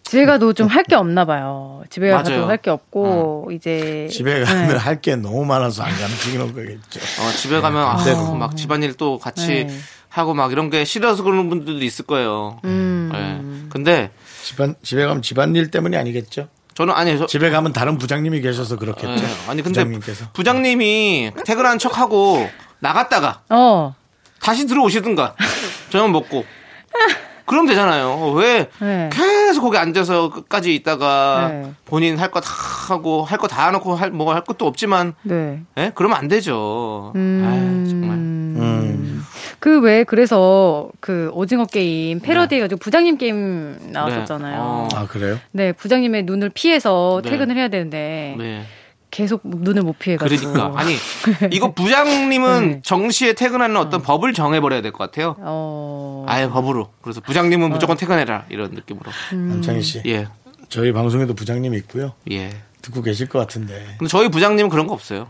집에 가도 좀 할 게 없나 봐요. 집에 맞아요. 가도 할 게 없고, 이제. 집에 가면 네. 할게 너무 많아서 안 가는 지는 거겠죠. 어, 집에 가면 아, 그대로. 막 집안일 또 같이 네. 하고 막 이런 게 싫어서 그러는 분들도 있을 거예요. 음. 예. 근데 집안, 집에 가면 집안일 때문이 아니겠죠? 저는 아니 저, 집에 가면 다른 부장님이 계셔서 그렇겠죠. 예. 아니 근데 부장님께서. 부장님이 퇴근한 척하고 나갔다가 어. 다시 들어오시든가 저녁 먹고 [laughs] 그럼 되잖아요. 왜 네. 계속 거기 앉아서 끝까지 있다가 네. 본인 할 거 다 하고 할 거 다 해놓고 할뭐할 것도 없지만 네. 예? 그러면 안 되죠. 아유, 정말. 음. 그왜 그래서 그 오징어 게임 패러디 해가지고 부장님 게임 나왔었잖아요. 네. 어. 아, 그래요? 네, 부장님의 눈을 피해서 네. 퇴근을 해야 되는데 네. 계속 눈을 못 피해가지고. 그러니까 [laughs] 아니 이거 부장님은 네. 정시에 퇴근하는 어떤 법을 정해버려야 될 것 같아요. 어. 아예 법으로. 그래서 부장님은 무조건 퇴근해라 이런 느낌으로. 남창희 씨. 예, 저희 방송에도 부장님이 있고요. 예. 듣고 계실 것 같은데. 근데 저희 부장님은 그런 거 없어요.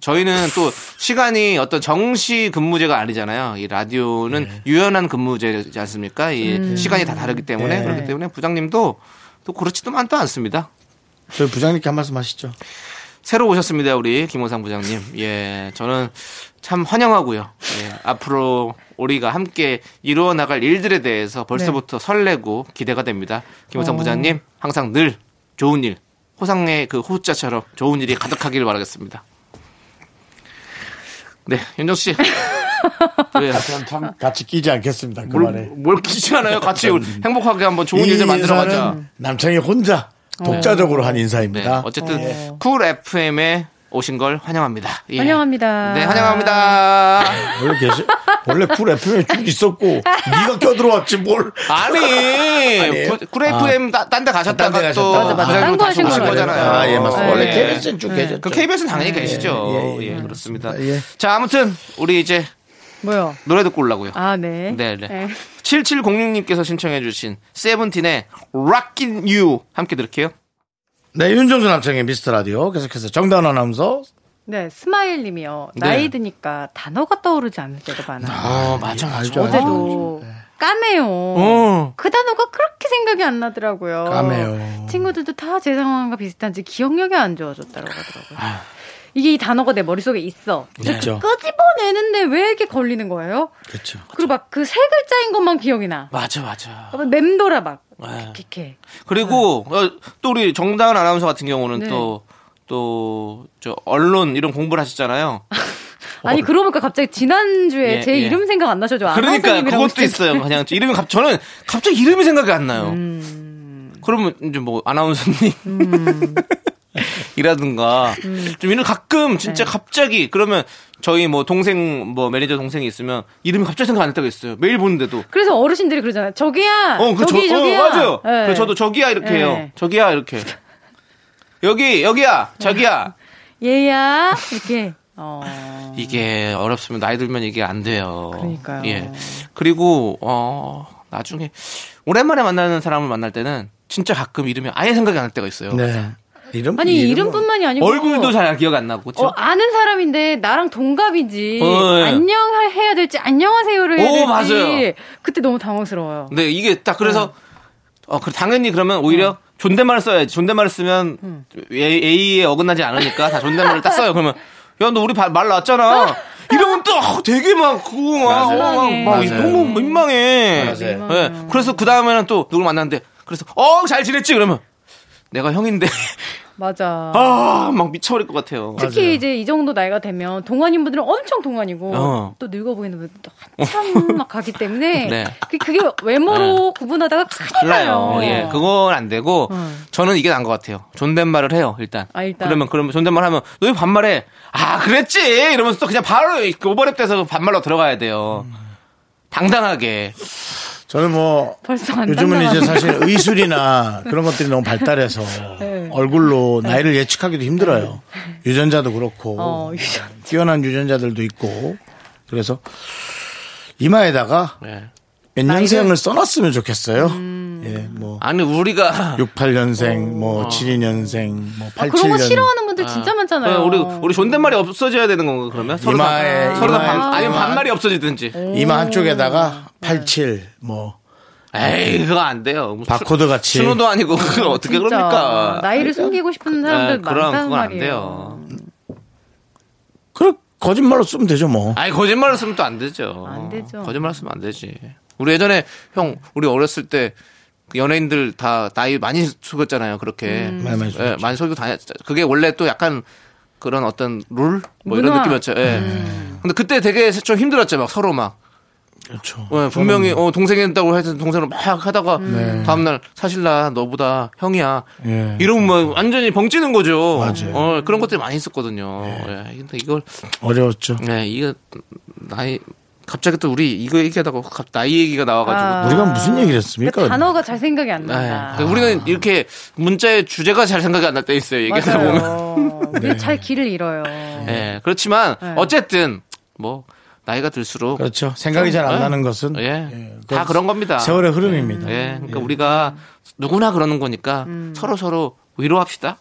저희는 또 시간이 어떤 정시 근무제가 아니잖아요. 이 라디오는 네. 유연한 근무제지 않습니까? 이 시간이 다 다르기 때문에 네. 그렇기 때문에 부장님도 또 그렇지도 않도 않습니다. 저희 부장님께 한 말씀 하시죠. 새로 오셨습니다, 우리 김호상 부장님. 예, 저는 참 환영하고요. 예, 앞으로 우리가 함께 이루어 나갈 일들에 대해서 벌써부터 설레고 기대가 됩니다. 김호상 어. 부장님, 항상 늘 좋은 일, 호상의 그 호자처럼 좋은 일이 가득하길 바라겠습니다. 네, 윤정 씨. [laughs] 왜, 전참 같이 끼지 않겠습니다. 그 뭘, 말에. 뭘 끼지 않아요? 같이 [laughs] 행복하게 한번 좋은 일들 만들어 가자. 남창희 혼자 독자적으로 한 네, 인사입니다. 어쨌든 예. 쿨 FM에 오신 걸 환영합니다. 예. 환영합니다. 네, 환영합니다. 원래 계시 원래 쿨 FM에 쭉 있었고 네가 껴들어왔지 뭘. 아니, 쿨 FM 딴데 가셨다가 딴데 또. 맞아, 맞아. 딴거 하신. 거잖아요. 아, 예, 맞습니다. 원래 예. KBS는 쭉 계셨죠. 그 KBS는 당연히 계시죠. 예, 예, 예, 예. 그렇습니다. 예. 자, 아무튼 우리 이제 뭐요? 노래 듣고 올라고요. 아, 네. 네, 네. 7706님께서 신청해주신 세븐틴의 Rock with you 함께 들을게요. 네, 윤정수 남창희 미스터 라디오 계속해서 정다은 아나운서. 네, 스마일 님이요. 네. 나이 드니까 단어가 떠오르지 않을 때가 많아요. 어, 맞아, 맞아. 알죠. 어제도 까매요. 어. 그 단어가 그렇게 생각이 안 나더라고요. 까매요. 친구들도 다 제 상황과 비슷한지 기억력이 안 좋아졌다고 하더라고요. 아. 이게 이 단어가 내 머릿속에 있어. 있죠. 끄집어내 풀어내는데 왜 이렇게 걸리는 거예요? 그렇죠. 그리고 막 그 세 글자인 것만 기억이 나. 맞아, 맞아. 막 맴돌아 막. 네. 이렇게. 그리고 어, 또 우리 정다은 아나운서 같은 경우는 네. 또 또 저 언론 이런 공부를 하시잖아요. [laughs] 아니 그러고 보니까 갑자기 지난주에 예, 제 예. 이름 생각 안 나셔. 저 그러니까 그것도 때. 있어요. 그냥 이름이 갑 저는 갑자기 이름이 생각이 안 나요. 음. 그러면 이제 뭐 아나운서님 이라든가 좀 이런 가끔 진짜 네. 갑자기 그러면 저희 뭐 동생 뭐 매니저 동생이 있으면 이름이 갑자기 생각 안날 때가 있어요. 매일 보는데도. 그래서 어르신들이 그러잖아요. 저기야. 어, 그 저기 저, 저기야. 어, 맞아요. 네. 그래서 저도 저기야 이렇게 네. 해요. 저기야 이렇게. 여기 여기야 저기야. 얘야 이렇게. 어. 이게 어렵으면 나이 들면 이게 안 돼요. 그러니까요. 예. 그리고 어 나중에 오랜만에 만나는 사람을 만날 때는 진짜 가끔 이름이 아예 생각이 안 날 때가 있어요. 네. 이름 아니 이름뿐만이 아니고 얼굴도 잘 기억 안 나고 그렇죠? 어, 아는 사람인데 나랑 동갑이지. 어, 예. 안녕 해야 될지 안녕하세요를 해야 오, 될지. 맞아요. 그때 너무 당황스러워요. 네, 이게 딱 그래서 어, 그 당연히 그러면 오히려 존댓말을 써야지. 존댓말을 쓰면 A에 어긋나지 않으니까 다 존댓말을 딱 써요. 그러면 야, 너 우리 바- 말 나왔잖아. 이러면 또 어, 되게 막 그거 막. 어, 막, 막. 너무 민망해. 맞아요. 네, 그래서 그 다음에는 또 누굴 만났는데 그래서 어, 잘 지냈지? 그러면 내가 형인데 맞아. 아, 막 미쳐버릴 것 같아요. 특히 맞아요. 이제 이 정도 나이가 되면 동안인 분들은 엄청 동안이고 어. 또 늙어 보이는 분들 또 한참 [laughs] 막 가기 때문에 네. 그, 그게 외모로 구분하다가 큰일 나요. 달라요. 예, 그건 안 되고 음. 저는 이게 나은 것 같아요. 존댓말을 해요 일단. 아, 일단. 그러면 그러면 존댓말 하면 너왜 반말해? 아 그랬지 이러면서 또 그냥 바로 오버랩돼서 반말로 들어가야 돼요. 당당하게. 저는 뭐 벌써 안 요즘은. 이제 사실 의술이나 그런 것들이 너무 발달해서 네. 얼굴로 나이를 예측하기도 힘들어요. 유전자도 그렇고 어, 유전. 뛰어난 유전자들도 있고 그래서 이마에다가 예. 몇 년생을 써놨으면 좋겠어요. 예, 뭐 아니 우리가 68년생, 뭐 72년생, 뭐 아, 그런 거 87년 싫어하는 분들 진짜 많잖아요. 네, 우리 우리 존댓말이 없어져야 되는 건가 그러면 서로 이마에- 다, 서로 다 반, 아니면 반말이 없어지든지. 이마 한쪽에다가 87, 뭐 에이 그거 안 돼요. 무슨 바코드 같이 신호도 아니고 그걸 어떻게 진짜 그럽니까? 나이를 숨기고 싶은 사람들 예, 그럼 많다는 그건 안 말이에요. 돼요. 그 거짓말로 쓰면 되죠 뭐. 아니 거짓말을 쓰면 또 안 되죠. 안 되죠. 거짓말 쓰면 안 되지. 우리 예전에 형 우리 어렸을 때그 연예인들 다 나이 많이 속였잖아요. 그렇게 음. 많이, 많이 예, 속였죠. 많이 속이고 다녔. 그게 원래 또 약간 그런 어떤 룰 뭐 이런. 느낌이었죠. 예. 근데 그때 되게 좀 힘들었죠. 막 서로 막 그렇죠. 예, 분명히 어, 동생이었다고 해서 동생을 막 하다가 다음날 사실 나 너보다 형이야. 예. 이러면 뭐 완전히 벙찌는 거죠. 맞아요. 어, 그런 것들이 많이 있었거든요. 예. 근데 이걸 어려웠죠. 네, 이거 나이 갑자기 또 우리 이거 얘기하다가 갑- 나이 얘기가 나와가지고 아. 우리가 무슨 얘기를 했습니까? 그러니까 단어가 잘 생각이 안 네. 난다. 그러니까 우리는 이렇게 문자의 주제가 잘 생각이 안 날 때 있어요. 얘기하다 보면. 맞아요. [laughs] 우리 잘 길을 잃어요. 예, 그렇지만 네. 어쨌든 뭐 나이가 들수록 그렇죠. 생각이 잘안 예. 나는 것은 예, 그다 그런 겁니다. 세월의 흐름입니다. 예, 그러니까 우리가 누구나 그러는 거니까 음. 서로 서로 위로합시다.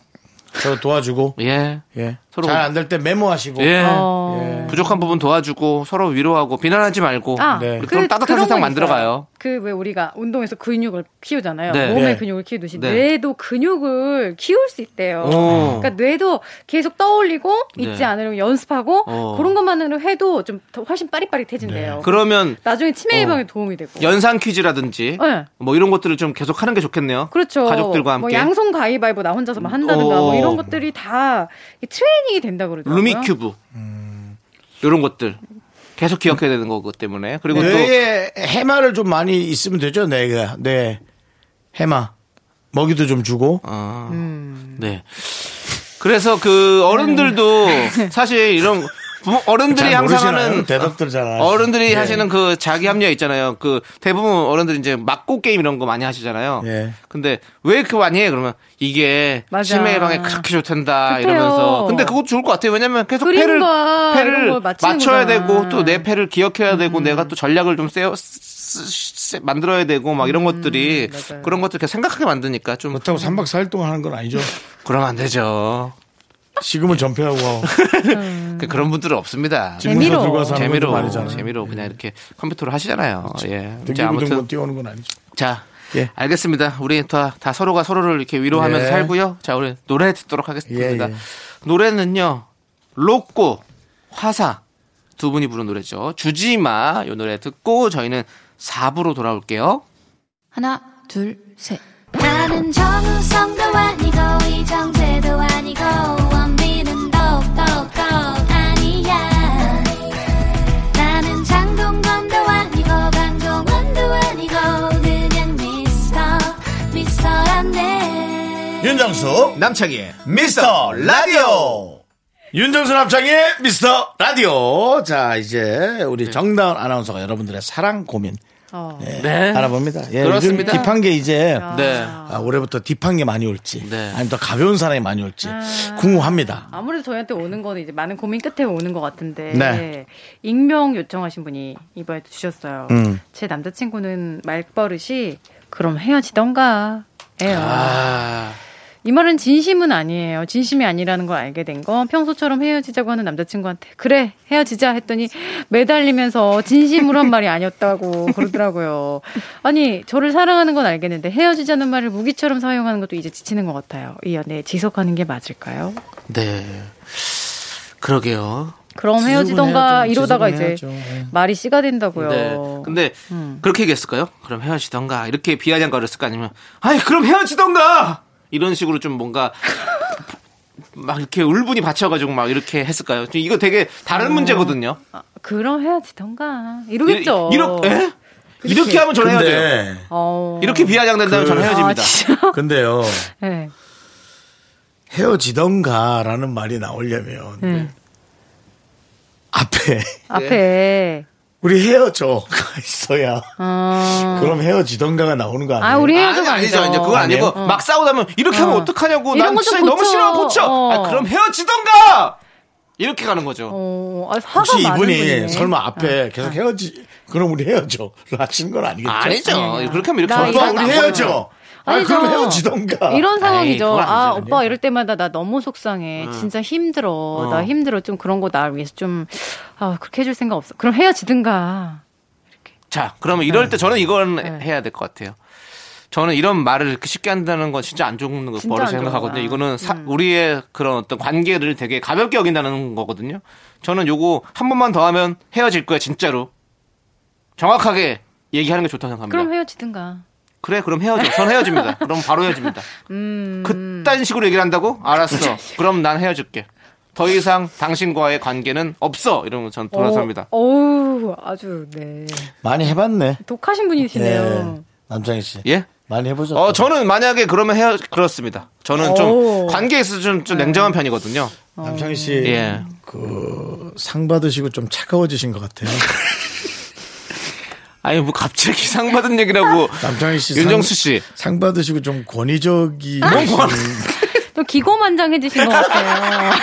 서로 도와주고 예, 예. 서로- 잘 안 될 때 메모하시고 예. 어. 부족한 부분 도와주고 서로 위로하고 비난하지 말고 아, 네. 그, 그럼 따뜻한 세상 건 만들어가요. 그 왜 우리가 운동에서 근육을 키우잖아요. 네. 몸의 네. 근육을 키우듯이 네. 뇌도 근육을 키울 수 있대요. 오. 그러니까 뇌도 계속 떠올리고 잊지 네. 않으려고 연습하고 어. 그런 것만으로 해도 좀더 훨씬 빠릿빠릿해진대요. 네. 그러면 나중에 치매 어. 예방에 도움이 되고. 연상 퀴즈라든지 네. 뭐 이런 것들을 좀 계속 하는 게 좋겠네요. 그렇죠. 가족들과 함께. 뭐 양손 가위바위보 나 혼자서 만 한다든가 어. 뭐 이런 것들이 다 트레이닝 이 된다 그러더라고요. 루미큐브 이런 것들 계속 기억해야 되는 거기 때문에 그리고 또 뇌에 해마를 좀 많이 있으면 되죠. 뇌가 뇌 해마 먹이도 좀 주고 아, 음. 네. 그래서 그 어른들도 사실 이런 부모- 어른들이 잘 항상? 하는 대답들 잘. 어른들이 네. 하시는 그 자기 합리화 있잖아요. 그 대부분 어른들이 이제 맞고 게임 이런 거 많이 하시잖아요. 예. 근데 왜 그거 많이 해? 그러면 이게 맞아. 치매 예방에 그렇게 좋단다 좋대요. 이러면서. 근데 그것도 좋을 것 같아요. 왜냐면 계속 패를 패를 맞춰야 거잖아. 음. 되고 또 내 패를 기억해야 되고 내가 또 전략을 좀 세워 쓰- 쓰- 만들어야 되고 막 이런 것들이 음, 맞아요. 그런 것들 계속 생각하게 만드니까 좀 그렇다고 3박 4일 동안 하는 건 아니죠. 그러면 안 되죠. 시금을 전폐하고 그 그런 분들은 없습니다. 재미로. 재미로. 재미로 그냥 이렇게 컴퓨터로 하시잖아요. 예. 이제 등기부등본 아무튼 띄우는 건 아니죠. 자, 예. 알겠습니다. 우리 다, 다 서로가 서로를 이렇게 위로하면서 예. 살고요. 자, 우리 노래 듣도록 하겠습니다. 예, 예. 노래는요, 로꼬, 화사 두 분이 부른 노래죠. 주지마 요 노래 듣고 저희는 4부로 돌아올게요. 하나, 둘, 셋. 나는 정우성도 아니고 이정재도 아니고 윤정수 남창희의 미스터 라디오 윤정수 남창의 미스터 라디오 자 이제 우리 정다운 아나운서가 여러분들의 사랑 고민 어. 네, 네. 알아봅니다 예, 그렇습니다. 요즘 딥한 게 이제 네. 아, 올해부터 딥한 게 많이 올지 네. 아니면 더 가벼운 사람이 많이 올지 아. 궁금합니다 아무래도 저희한테 오는 거는 이제 많은 고민 끝에 오는 것 같은데 네. 익명 요청하신 분이 이번에 주셨어요. 음. 제 남자친구는 말버릇이 그럼 헤어지던가 예요. 아, 이 말은 진심은 아니에요. 진심이 아니라는 걸 알게 된 건 평소처럼 헤어지자고 하는 남자친구한테 그래 헤어지자 했더니 매달리면서 진심으로 한 말이 아니었다고 그러더라고요. 아니 저를 사랑하는 건 알겠는데 헤어지자는 말을 무기처럼 사용하는 것도 이제 지치는 것 같아요. 이 연애 지속하는 게 맞을까요? 네. 그러게요. 그럼 헤어지던가 이러다가. 이제 해야죠. 말이 씨가 된다고요. 네. 근데 음. 그렇게 얘기했을까요? 그럼 헤어지던가 이렇게 비아냥거렸을까 아니면 아이 그럼 헤어지던가 이런 식으로 좀 뭔가 막 이렇게 울분이 받쳐가지고 막 이렇게 했을까요? 좀 이거 되게 다른 문제거든요. 아, 그럼 헤어지던가 이러겠죠. 이- 이렇게 에? 이렇게 하면 헤어져요. 근데 어. 이렇게 비아냥된다면 그- 아, 헤어집니다. 진짜. [laughs] 근데요 네. 헤어지던가라는 말이 나오려면 네. 앞에 앞에 우리 헤어져가 [laughs] 있어야 어. 그럼 헤어지던가가 나오는 거 아니에요? 아, 우리 아니, 헤어져가 아니죠. 아니죠. 이제 그거 아니고 아니에요? 막 싸우다면 이렇게 하면 어. 어떡하냐고. 이런 난 진짜 너무 고쳐. 싫어 고쳐. 어. 아, 그럼 헤어지던가. 이렇게 가는 거죠. 어, 아, 혹시 이분이 분이네. 설마 앞에 계속 헤어지 그럼 우리 헤어져 하신 건 아니겠죠? 아니죠. 아니에요. 그렇게 하면 이렇게 나 하면 오빠 이거 우리 안 헤어져. 아 아니죠. 그럼 헤어지던가. 이런 상황이죠. 그건 아, 아니죠. 오빠 이럴 때마다 나 너무 속상해. 진짜 힘들어. 어. 나 힘들어. 좀 그런 거 나를 위해서 좀, 아, 그렇게 해줄 생각 없어. 그럼 헤어지든가. 자, 그러면 이럴 때 저는 이건 네. 해야 될 것 같아요. 저는 이런 말을 이렇게 쉽게 한다는 건 진짜 안 좋은 거 진짜 버릇 안 생각하거든요. 이거는 사- 음. 우리의 그런 어떤 관계를 되게 가볍게 여긴다는 거거든요. 저는 요거 한 번만 더 하면 헤어질 거야, 진짜로. 정확하게 얘기하는 게 좋다고 생각합니다. 그럼 헤어지든가. 그래, 그럼 헤어져. 전 헤어집니다. 그럼 바로 헤어집니다. [laughs] 음. 그딴 식으로 얘기를 한다고? 알았어. 그럼 난 헤어질게. 더 이상 당신과의 관계는 없어. 이러면 전 돌아섭니다. 어, 어우, 아주, 네. 많이 해봤네. 독하신 분이시네요. 네. 남창희 씨. 예? 많이 해보셨죠? 어, 저는 만약에 그러면 헤어, 그렇습니다. 저는 오. 좀 관계에 있어서 좀, 좀 냉정한 편이거든요. 남창희 씨. 예. 그, 상 받으시고 좀 차가워지신 것 같아요. [laughs] 아니, 뭐 갑자기 상 받은 얘기라고. 남창희 씨. 윤정수 상, 씨. 상 받으시고 좀 권위적이. 좀 [laughs] 기고만장해지신 것 같아요. [laughs]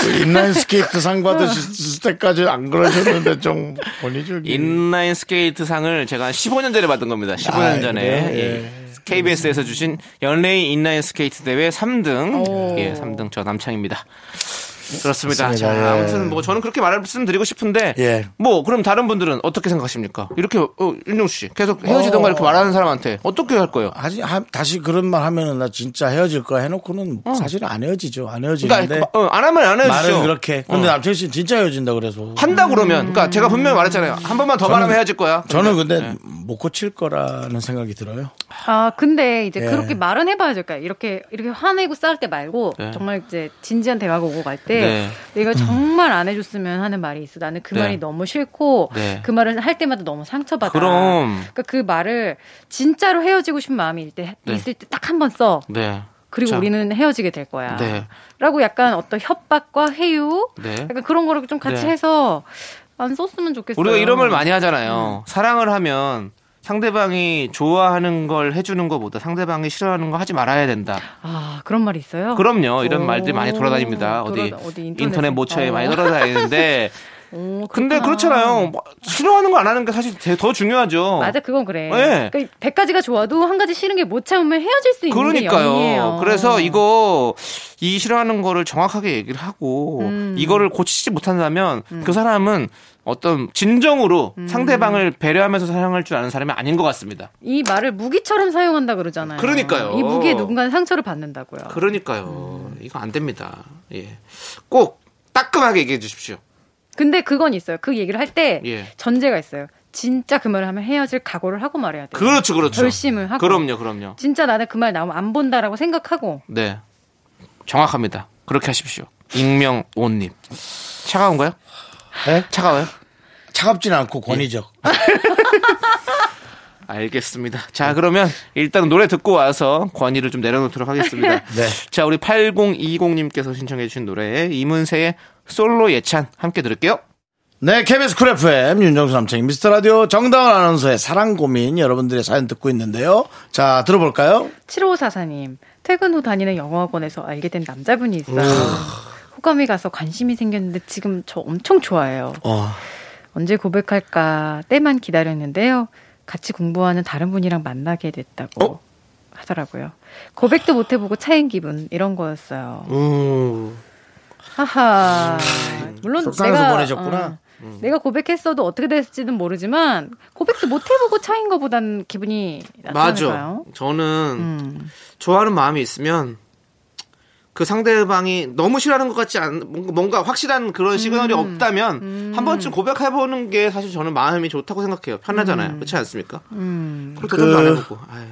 그 인라인 스케이트 상 받으실 때까지 안 그러셨는데 좀 권위적이. 인라인 스케이트 상을 제가 한 15년 전에 받은 겁니다. 15년 아, 전에. 예. 예. KBS에서 주신 연예인 인라인 스케이트 대회 3등. 오. 예, 3등 저 남창희입니다. 그렇습니다. 그렇습니다. 자, 예. 아무튼 뭐 저는 그렇게 말씀드리고 싶은데 예. 뭐 그럼 다른 분들은 어떻게 생각하십니까? 이렇게 어, 윤종 씨 계속 헤어지던가 어. 이렇게 말하는 사람한테 어떻게 할 거예요? 하지, 하, 다시 그런 말 하면은 나 진짜 헤어질 거야 해놓고는 사실 안 헤어지죠. 안 헤어지는데. 그러니까 어, 안 하면 안 헤어지죠. 말은 그렇게. 근데 어. 남창희 씨는 진짜 헤어진다 그래서. 한다 그러면 그러니까 제가 분명히 말했잖아요. 한 번만 더 말하면 헤어질 거야. 저는 근데 네. 못 고칠 거라는 생각이 들어요. 아, 근데 이제 예. 그렇게 말은 해봐야죠. 그러니까 이렇게, 이렇게 화내고 싸울 때 말고, 네. 정말 이제 진지한 대화가 오고 갈 때, 네. 내가 정말 안 해줬으면 하는 말이 있어. 나는 그 네. 말이 너무 싫고, 네. 그 말을 할 때마다 너무 상처받아. 그럼 그러니까 그 말을 진짜로 헤어지고 싶은 마음이 있을 때, 네. 있을 때 딱 한 번 써. 네. 그리고 자, 우리는 헤어지게 될 거야. 네. 라고 약간 어떤 협박과? 네. 약간 그런 거를 좀 같이 네. 해서 안 썼으면 좋겠어요. 우리가 이런 말 많이 하잖아요. 사랑을 하면 상대방이 좋아하는 걸 해주는 것보다 상대방이 싫어하는 거 하지 말아야 된다. 아, 그런 말이 있어요? 그럼요. 이런 오, 말들이 많이 돌아다닙니다. 어디, 돌아다- 어디 인터넷, 인터넷에? 모처에 어. 많이 돌아다니는데. [laughs] 오, 근데. 그렇잖아요. 뭐 싫어하는 거 안 하는 게 사실 제- 더 중요하죠. 맞아, 그건 그래. 네. 그러니까 100가지가 좋아도 한 가지 싫은 게 못 참으면 헤어질 수 있는 게 그러니까요. 연이에요. 그래서 이거 이 싫어하는 거를 정확하게 얘기를 하고 음. 이거를 고치지 못한다면 그 사람은 어떤 진정으로 음. 상대방을 배려하면서 사랑할 줄 아는 사람이 아닌 것 같습니다. 이 말을 무기처럼 사용한다 그러잖아요. 그러니까요. 이 무기에 누군가는 상처를 받는다고요. 그러니까요. 이거 안 됩니다. 예. 꼭 따끔하게 얘기해 주십시오. 근데 그건 있어요. 그 얘기를 할때 예. 전제가 있어요. 진짜 그 말을 하면 헤어질 각오를 하고 말해야 돼요. 그렇죠, 그렇죠. 결심을 하고. 그럼요, 그럼요. 진짜 나는 그 말 나오면 안 본다라고 생각하고 네. 정확합니다. 그렇게 하십시오. 익명 온님. 차가운가요? 네? 차가워요? 차갑진 않고 권위적. [laughs] 알겠습니다. 자, 그러면 일단 노래 듣고 와서 권위를 좀 내려놓도록 하겠습니다. [laughs] 네. 자, 우리 8020님께서 신청해주신 노래, 이문세의 솔로 예찬 함께 들을게요. 네, KBS 쿨 FM 윤정수 남창희 미스터 라디오 정다은 아나운서의 사랑 고민 여러분들의 사연 듣고 있는데요. 자, 들어볼까요? 7544님 퇴근 후 다니는 영어학원에서 알게 된 남자분이 있어요. 호감이 가서 관심이 생겼는데 지금 저 엄청 좋아해요. 어, 언제 고백할까 때만 기다렸는데요. 같이 공부하는 다른 분이랑 만나게 됐다고 어? 하더라고요. 고백도 못 해보고 차인 기분 이런 거였어요. 음. 하하. 물론 내가 보내셨구나. 어, 내가 고백했어도 어떻게 됐을지는 모르지만 고백도 못 해보고 차인 거보단 기분이 맞아. 낫잖아요. 저는 음. 좋아하는 마음이 있으면 그 상대방이 너무 싫어하는 것 같지 않, 뭔가, 뭔가 확실한 그런 시그널이 음. 없다면 한 번쯤 고백해보는 게 사실 저는 마음이 좋다고 생각해요. 편하잖아요. 음. 그렇지 않습니까? 음. 그렇게 그- 좀안 해보고. 아이,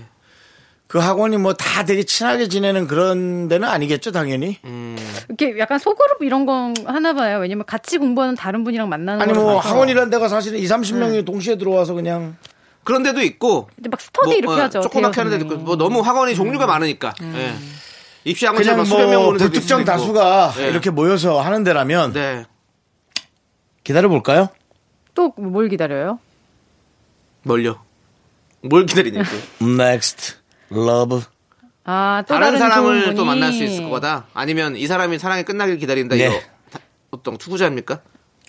그 학원이 뭐 다 되게 친하게 지내는 그런 데는 아니겠죠, 당연히. 음. 이렇게 약간 소그룹 이런 건 하나 봐요. 왜냐면 같이 공부하는 다른 분이랑 만나는 아니. 뭐 학원이란 데가 사실은 2, 30명이 동시에 들어와서 그냥 그런 데도 있고 근데 막 스터디 뭐, 이렇게 어, 하죠. 조그맣게 하는 데도 있고. 뭐 너무 학원이 종류가 많으니까. 예. 입시 학원처럼 그냥 수백 명뭐 오는 데도 불특정. 다수가 네. 이렇게 모여서 하는 데라면 네. 기다려 볼까요? 또 뭘 기다려요? 뭘요? 뭘 기다리냐고. [laughs] Next Love. 아, 또 다른 다른 사람을 또. 만날 수 있을 거다. 아니면 이 사람이 사랑이 끝나길 기다린다. 네. 이거 다- 어떤 투구자입니까?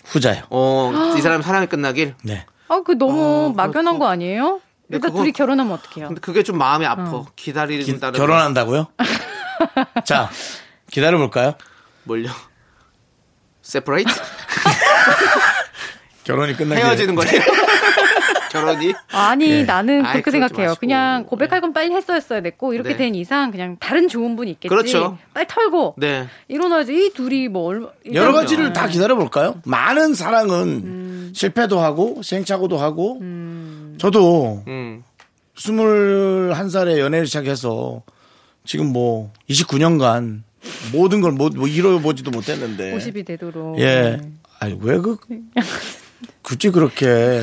후자요. 어, 이 사람이 사랑이 끝나길. 네. 아, 그 너무 어, 막연한 그렇고. 거 아니에요? 근데 일단 그거- 둘이 결혼하면 어떡해요? 근데 그게 좀 마음이 아파. 어. 기- 기다린다는 결혼한다고요? [laughs] 자, 기다려 볼까요? 뭘요? 세퍼레이트? [laughs] 결혼이 끝나기 헤어지는 거지. 결혼이? 아니, 예. 나는 아이, 그렇게 생각해요. 마시고. 그냥 고백할 건 빨리 했어야 됐고, 이렇게 네. 된 이상 그냥 다른 좋은 분이 있겠지. 그렇죠. 빨리 털고, 네. 일어나야지. 이 둘이 뭐, 얼마. 여러 가지를 다 기다려 볼까요? 많은 사랑은 음. 실패도 하고 시행착오도 하고 저도 음. 21살에 연애를 시작해서 지금 뭐 29년간 모든 걸 뭐, 뭐 이뤄보지도 못했는데 50이 되도록. 예. 네. 아니 왜 그 [laughs] 굳이 그렇게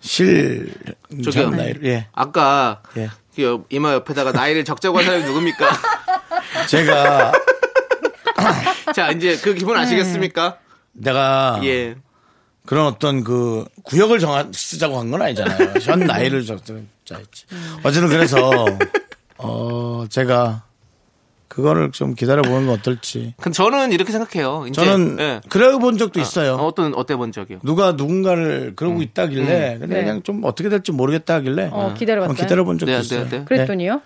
실 저기요. 전 나이를 예. 아까 예. 그 옆- 이마 옆에다가 나이를 적자고 한 사람이 누굽니까? [laughs] 제가 [laughs] 자, 이제 그 기분 아시겠습니까? 내가 예. 그런 어떤 그 구역을 정하 쓰자고 한 건 아니잖아요. 현 나이를 적자 했지. 어쨌든 그래서 [laughs] 어 제가 그거를 좀 기다려 보는 건 어떨지. 근데 저는 이렇게 생각해요. 이제, 저는 예. 그래 본 적도 있어요. 어, 어떤 어때 본 적이요? 누가 누군가를 그러고 있다길래 근데 네. 그냥 좀 어떻게 될지 모르겠다 하길래 어, 기다려봤어요? 한번 기다려 본 적도 네, 있어요. 네, 네. 그랬더니요?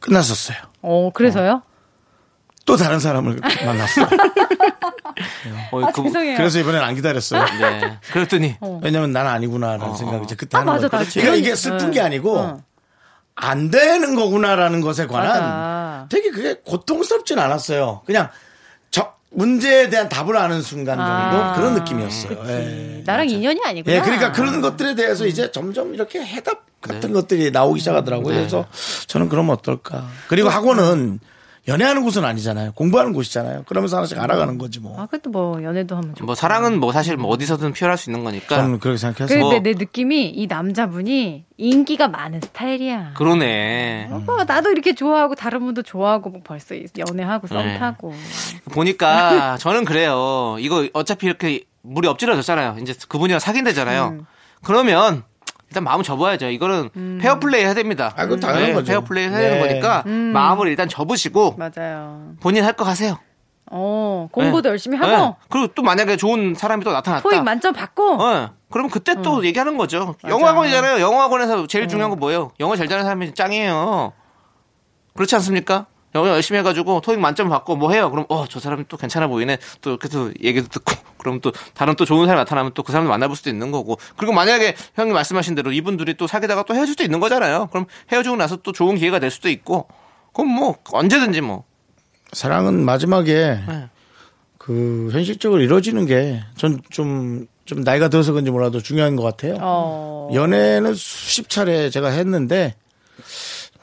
끝났었어요. 어, 그래서요? 또 다른 사람을 [laughs] 만났어요. 어, 아, 그- 죄송해요. 그래서 이번엔 안 기다렸어요. 네. 그랬더니 왜냐면 난 아니구나라는 생각이 이제 그때 아, 하는 맞아. 거예요. 나 그러니까 그런- 이게 슬픈 게 응. 아니고 응. 안 되는 거구나라는 것에 관한 맞아. 되게 그게 고통스럽진 않았어요. 그냥 저 문제에 대한 답을 아는 순간 정도 아, 그런 느낌이었어요. 예. 나랑 인연이 아니구나. 예, 그러니까 그런 것들에 대해서 이제 점점 이렇게 해답 같은 것들이 나오기 시작하더라고요. 네. 그래서 저는 그러면 어떨까. 그리고 학원은 연애하는 곳은 아니잖아요. 공부하는 곳이잖아요. 그러면서 하나씩 알아가는 거지 뭐. 아, 그래도 뭐, 연애도 하면 좋고. 뭐 사랑은 뭐 사실 뭐 어디서든 표현할 수 있는 거니까. 저는 그렇게 생각해서. 근데 뭐- 내 느낌이 이 남자분이 인기가 많은 스타일이야. 그러네. 오빠 나도 이렇게 좋아하고 다른 분도 좋아하고 뭐 벌써 연애하고 썸 네. 타고. 보니까 [laughs] 저는 그래요. 이거 어차피 이렇게 물이 엎질러졌잖아요. 이제 그분이랑 사귄대잖아요. 음. 그러면 일단 마음을 접어야죠. 이거는 페어플레이 해야 됩니다. 아, 그건 당연한 거죠. 페어플레이 해야 네. 되는 거니까 음. 마음을 일단 접으시고 맞아요. 본인 할거 하세요. 어, 공부도 네. 열심히 하고 네. 그리고 또 만약에 좋은 사람이 또 나타났다. 토익 만점 받고 어, 그러면 그때 또 얘기하는 거죠. 맞아. 영어학원이잖아요. 영어학원에서 제일 중요한 건 뭐예요? 영어 잘 잘하는 사람이 짱이에요. 그렇지 않습니까? 영어 열심히 해가지고 토익 만점 받고 뭐 해요? 그럼 어 저 사람이 또 괜찮아 보이네. 또 이렇게 또 얘기도 듣고 [laughs] 그럼 또 다른 또 좋은 사람이 나타나면 또 그 사람도 만나볼 수도 있는 거고. 그리고 만약에 형님 말씀하신 대로 이분들이 또 사귀다가 또 헤어질 수도 있는 거잖아요. 그럼 헤어지고 나서 또 좋은 기회가 될 수도 있고. 그럼 뭐 언제든지 뭐. 사랑은 마지막에 네. 그 현실적으로 이루어지는 게 전 좀좀 나이가 들어서 그런지 몰라도 중요한 것 같아요. 어. 연애는 수십 차례 제가 했는데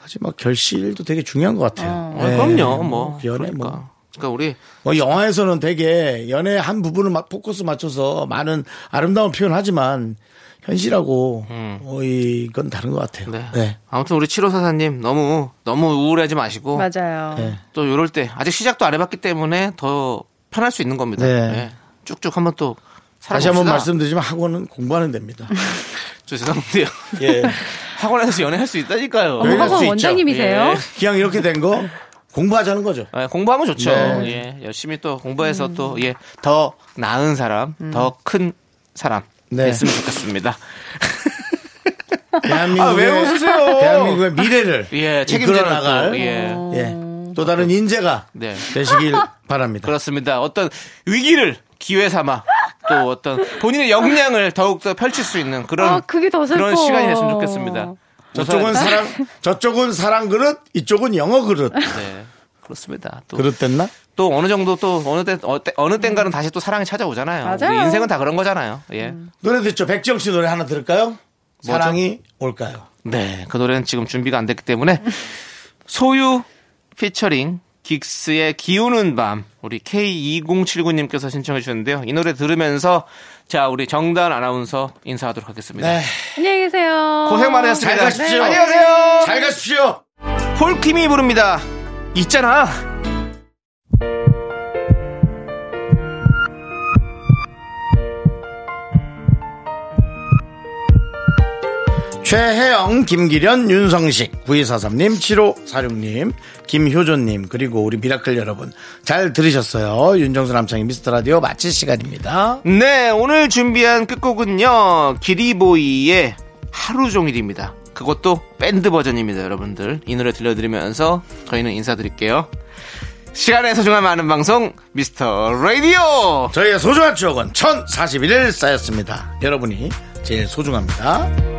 마지막 결실도 되게 중요한 것 같아요. 아, 예. 그럼요. 뭐 연애 그러니까. 뭐. 그러니까 우리 뭐 영화에서는 되게 연애 한 부분을 막 포커스 맞춰서 많은 아름다운 표현하지만 현실하고 어, 이건 다른 것 같아요. 음. 네. 네. 아무튼 우리 7호 사사님 너무 너무 우울하지 마시고 맞아요. 네. 또 이럴 때 아직 시작도 안 해봤기 때문에 더 편할 수 있는 겁니다. 네. 예. 쭉쭉 한번 또 다시 한번. 말씀드리지만 학원은 공부하는 데입니다. [laughs] 저 죄송한데요. 예. [laughs] 학원에서 연애할 수 있다니까요. 할수 학원. 원장님이세요? 예. 그냥 이렇게 된 거 공부하자는 거죠. 예, 공부하면 좋죠. 네. 예, 열심히 또 공부해서 또, 예, 더 나은 사람, 더큰 사람 네. 됐으면 좋겠습니다. [laughs] 대한민국의, 아, 왜 웃으세요? 대한민국의 미래를 예, 책임지는 나갈 또, 예, 예. 또 다른 인재가 네. 되시길 바랍니다. 그렇습니다. 어떤 위기를 기회 삼아 또 어떤 본인의 역량을 더욱더 펼칠 수 있는 그런 아, 그게 더 슬퍼. 그런 시간이 됐으면 좋겠습니다. 저쪽은 사랑, 저쪽은 사랑 그릇, 이쪽은 영어 그릇. 네. 그렇습니다. 또, 그릇 됐나? 또 어느 정도 또 어느 때 어, 때- 어느 땐가는 다시 또 사랑이 찾아오잖아요. 맞아요. 인생은 다 그런 거잖아요. 예. 노래 듣죠. 백지영 씨 노래 하나 들을까요? 사랑이 올까요? 네, 그 노래는 지금 준비가 안 됐기 때문에 [laughs] 소유 피처링 긱스의 기우는 밤 우리 K2079님께서 신청해 주셨는데요. 이 노래 들으면서 자 우리 정단 아나운서 인사하도록 하겠습니다. 네. 안녕히 계세요. 고생 많으셨습니다. 잘 가십시오. 안녕히 가세요. 잘 가십시오. 폴킴이 부릅니다. 있잖아. 최혜영, 김기련, 윤성식, 9243님, 7546님, 김효조님, 그리고 우리 미라클 여러분. 잘 들으셨어요. 윤정수 남창희 미스터 라디오 마칠 시간입니다. 네, 오늘 준비한 끝곡은요. 기리보이의 하루 종일입니다. 그것도 밴드 버전입니다, 여러분들. 이 노래 들려드리면서 저희는 인사드릴게요. 시간의 소중함 많은 방송 미스터 라디오. 저희의 소중한 추억은 1041일 쌓였습니다. 여러분이 제일 소중합니다.